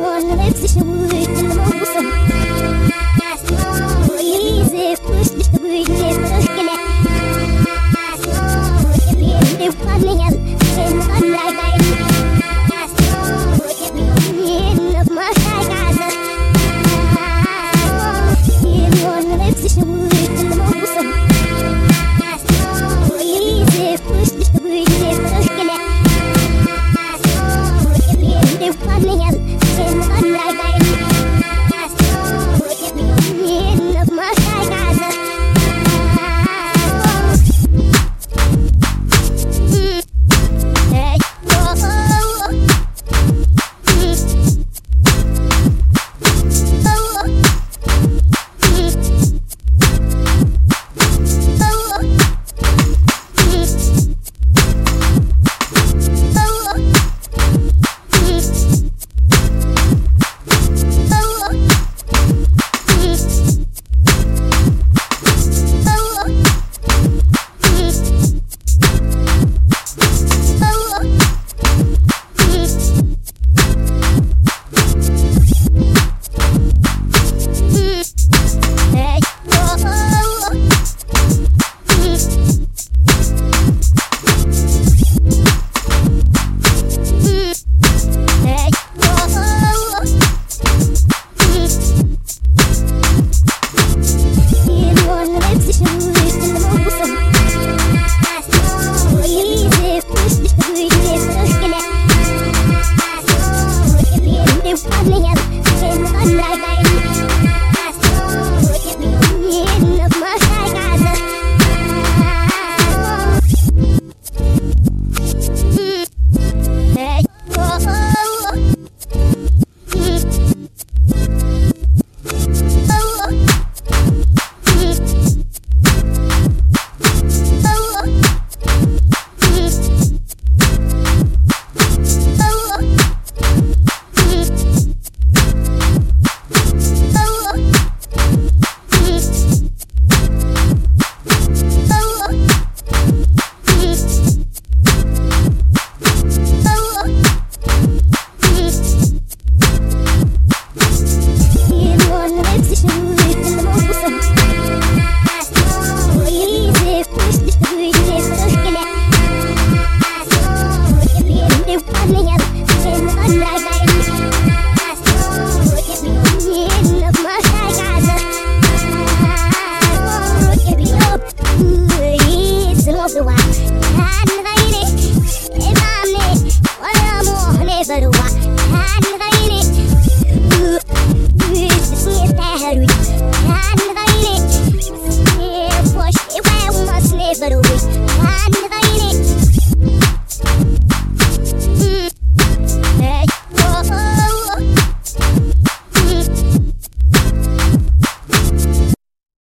Had